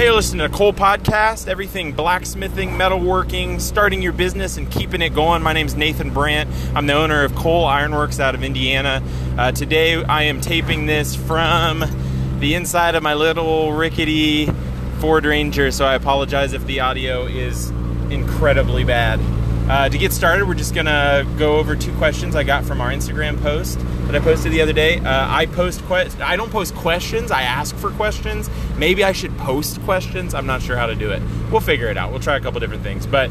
Hey, you're listening to Coal Podcast, everything blacksmithing, metalworking, starting your business and keeping it going. My name is Nathan Brandt. I'm the owner of Coal Ironworks out of Indiana. Uh, today I am taping this from the inside of my little rickety Ford Ranger, so I apologize if the audio is incredibly bad. Uh, to get started, we're just gonna go over two questions I got from our Instagram post that I posted the other day. Uh, I post que- I don't post questions. I ask for questions. Maybe I should post questions. I'm not sure how to do it. We'll figure it out. We'll try a couple different things. But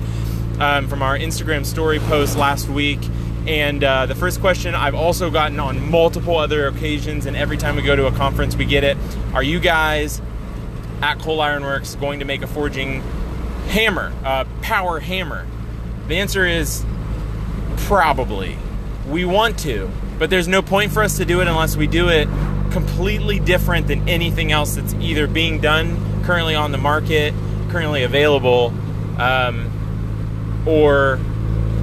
um, from our Instagram story post last week, and uh, the first question I've also gotten on multiple other occasions, and every time we go to a conference, we get it. Are you guys at Coal Ironworks going to make a forging hammer, a power hammer? The answer is probably. We want to, but there's no point for us to do it unless we do it completely different than anything else that's either being done currently on the market, currently available, um, or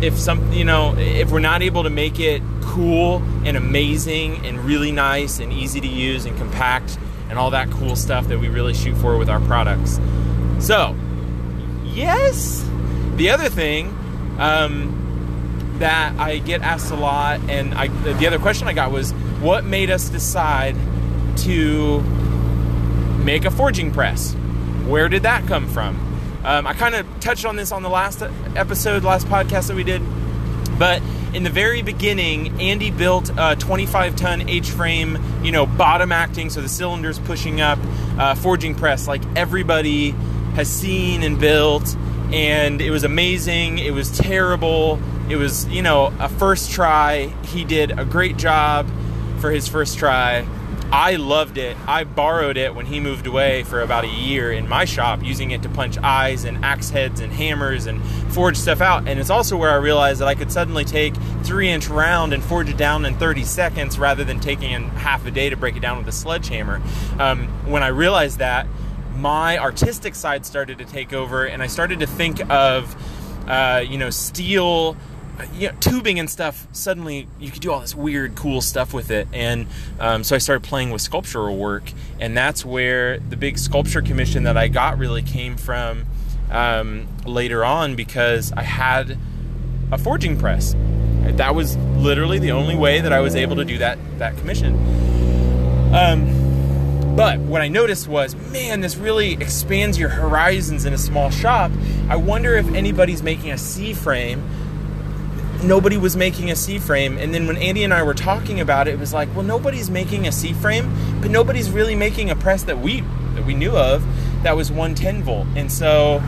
if some, you know, if we're not able to make it cool and amazing and really nice and easy to use and compact and all that cool stuff that we really shoot for with our products. So, yes. The other thing um, that I get asked a lot, and I, the other question I got was, what made us decide to make a forging press? Where did that come from? Um, I kind of touched on this on the last episode, last podcast that we did, but in the very beginning, Andy built a 25 ton H frame, you know, bottom acting, so the cylinders pushing up, uh, forging press like everybody has seen and built and it was amazing. It was terrible. It was, you know, a first try. He did a great job for his first try. I loved it. I borrowed it when he moved away for about a year in my shop, using it to punch eyes and axe heads and hammers and forge stuff out. And it's also where I realized that I could suddenly take three inch round and forge it down in 30 seconds rather than taking half a day to break it down with a sledgehammer. Um, when I realized that, my artistic side started to take over, and I started to think of, uh, you know, steel. You know, tubing and stuff. Suddenly, you could do all this weird, cool stuff with it, and um, so I started playing with sculptural work, and that's where the big sculpture commission that I got really came from um, later on because I had a forging press. That was literally the only way that I was able to do that that commission. Um, but what I noticed was, man, this really expands your horizons in a small shop. I wonder if anybody's making a C frame. Nobody was making a C frame. And then when Andy and I were talking about it, it was like, well, nobody's making a C frame, but nobody's really making a press that we that we knew of that was 110 volt. And so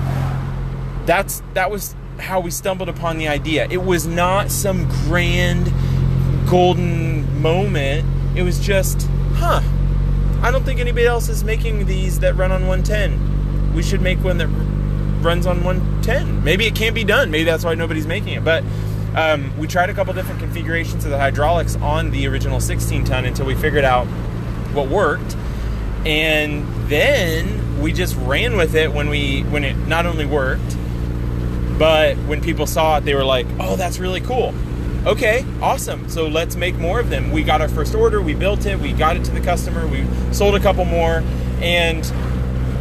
that's that was how we stumbled upon the idea. It was not some grand golden moment. It was just, huh, I don't think anybody else is making these that run on 110. We should make one that runs on 110. Maybe it can't be done. Maybe that's why nobody's making it. But um, we tried a couple different configurations of the hydraulics on the original 16 ton until we figured out what worked. And then we just ran with it when we when it not only worked, but when people saw it, they were like, "Oh, that's really cool." Okay, awesome. So let's make more of them. We got our first order, we built it, we got it to the customer, we sold a couple more, and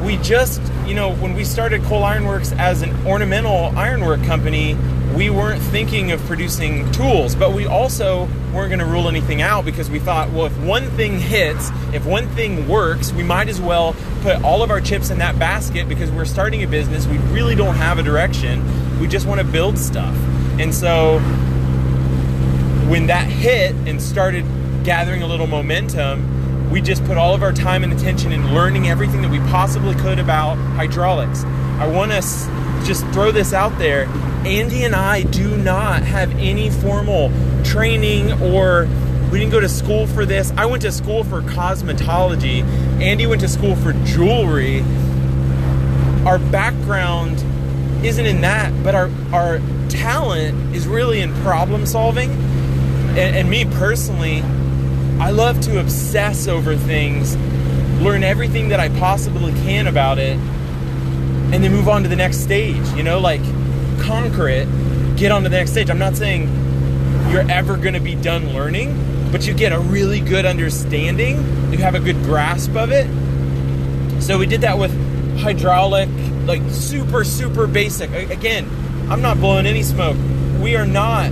we just, you know, when we started Coal Ironworks as an ornamental ironwork company, we weren't thinking of producing tools, but we also weren't going to rule anything out because we thought, well, if one thing hits, if one thing works, we might as well put all of our chips in that basket because we're starting a business. We really don't have a direction. We just want to build stuff. And so when that hit and started gathering a little momentum, we just put all of our time and attention in learning everything that we possibly could about hydraulics. I want to just throw this out there. Andy and I do not have any formal training or we didn't go to school for this. I went to school for cosmetology. Andy went to school for jewelry. Our background isn't in that, but our our talent is really in problem solving and, and me personally, I love to obsess over things, learn everything that I possibly can about it, and then move on to the next stage. You know, like conquer it, get on to the next stage. I'm not saying you're ever going to be done learning, but you get a really good understanding. You have a good grasp of it. So we did that with hydraulic, like super, super basic. Again, I'm not blowing any smoke. We are not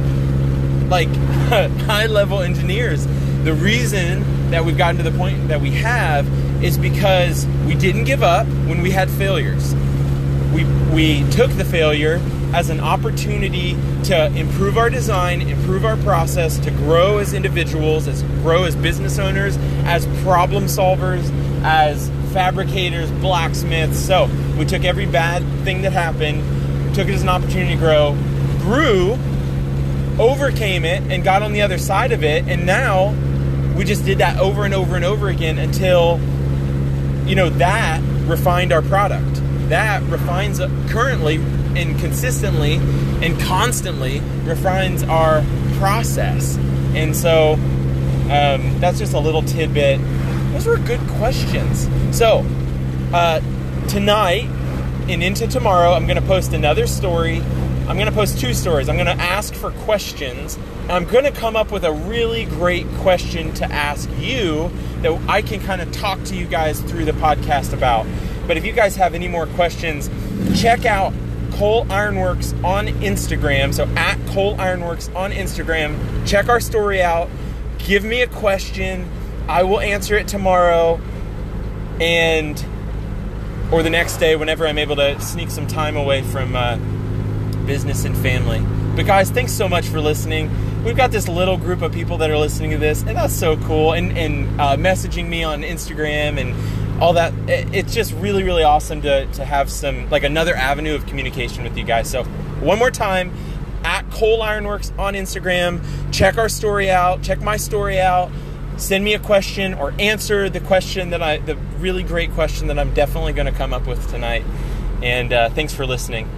like high level engineers. The reason that we've gotten to the point that we have is because we didn't give up when we had failures. We, we took the failure as an opportunity to improve our design, improve our process, to grow as individuals, as grow as business owners, as problem solvers, as fabricators, blacksmiths. So we took every bad thing that happened, took it as an opportunity to grow, grew, overcame it, and got on the other side of it. And now we just did that over and over and over again until, you know, that refined our product. That refines currently and consistently and constantly refines our process. And so um, that's just a little tidbit. Those were good questions. So uh, tonight and into tomorrow, I'm going to post another story. I'm going to post two stories. I'm going to ask for questions. And I'm going to come up with a really great question to ask you that I can kind of talk to you guys through the podcast about. But if you guys have any more questions, check out Coal Ironworks on Instagram. So at Coal Ironworks on Instagram. Check our story out. Give me a question. I will answer it tomorrow and or the next day whenever I'm able to sneak some time away from uh, business and family. But guys, thanks so much for listening. We've got this little group of people that are listening to this, and that's so cool. And, and uh, messaging me on Instagram and all that. It's just really, really awesome to, to have some, like another avenue of communication with you guys. So, one more time, at Coal Ironworks on Instagram. Check our story out, check my story out. Send me a question or answer the question that I, the really great question that I'm definitely going to come up with tonight. And uh, thanks for listening.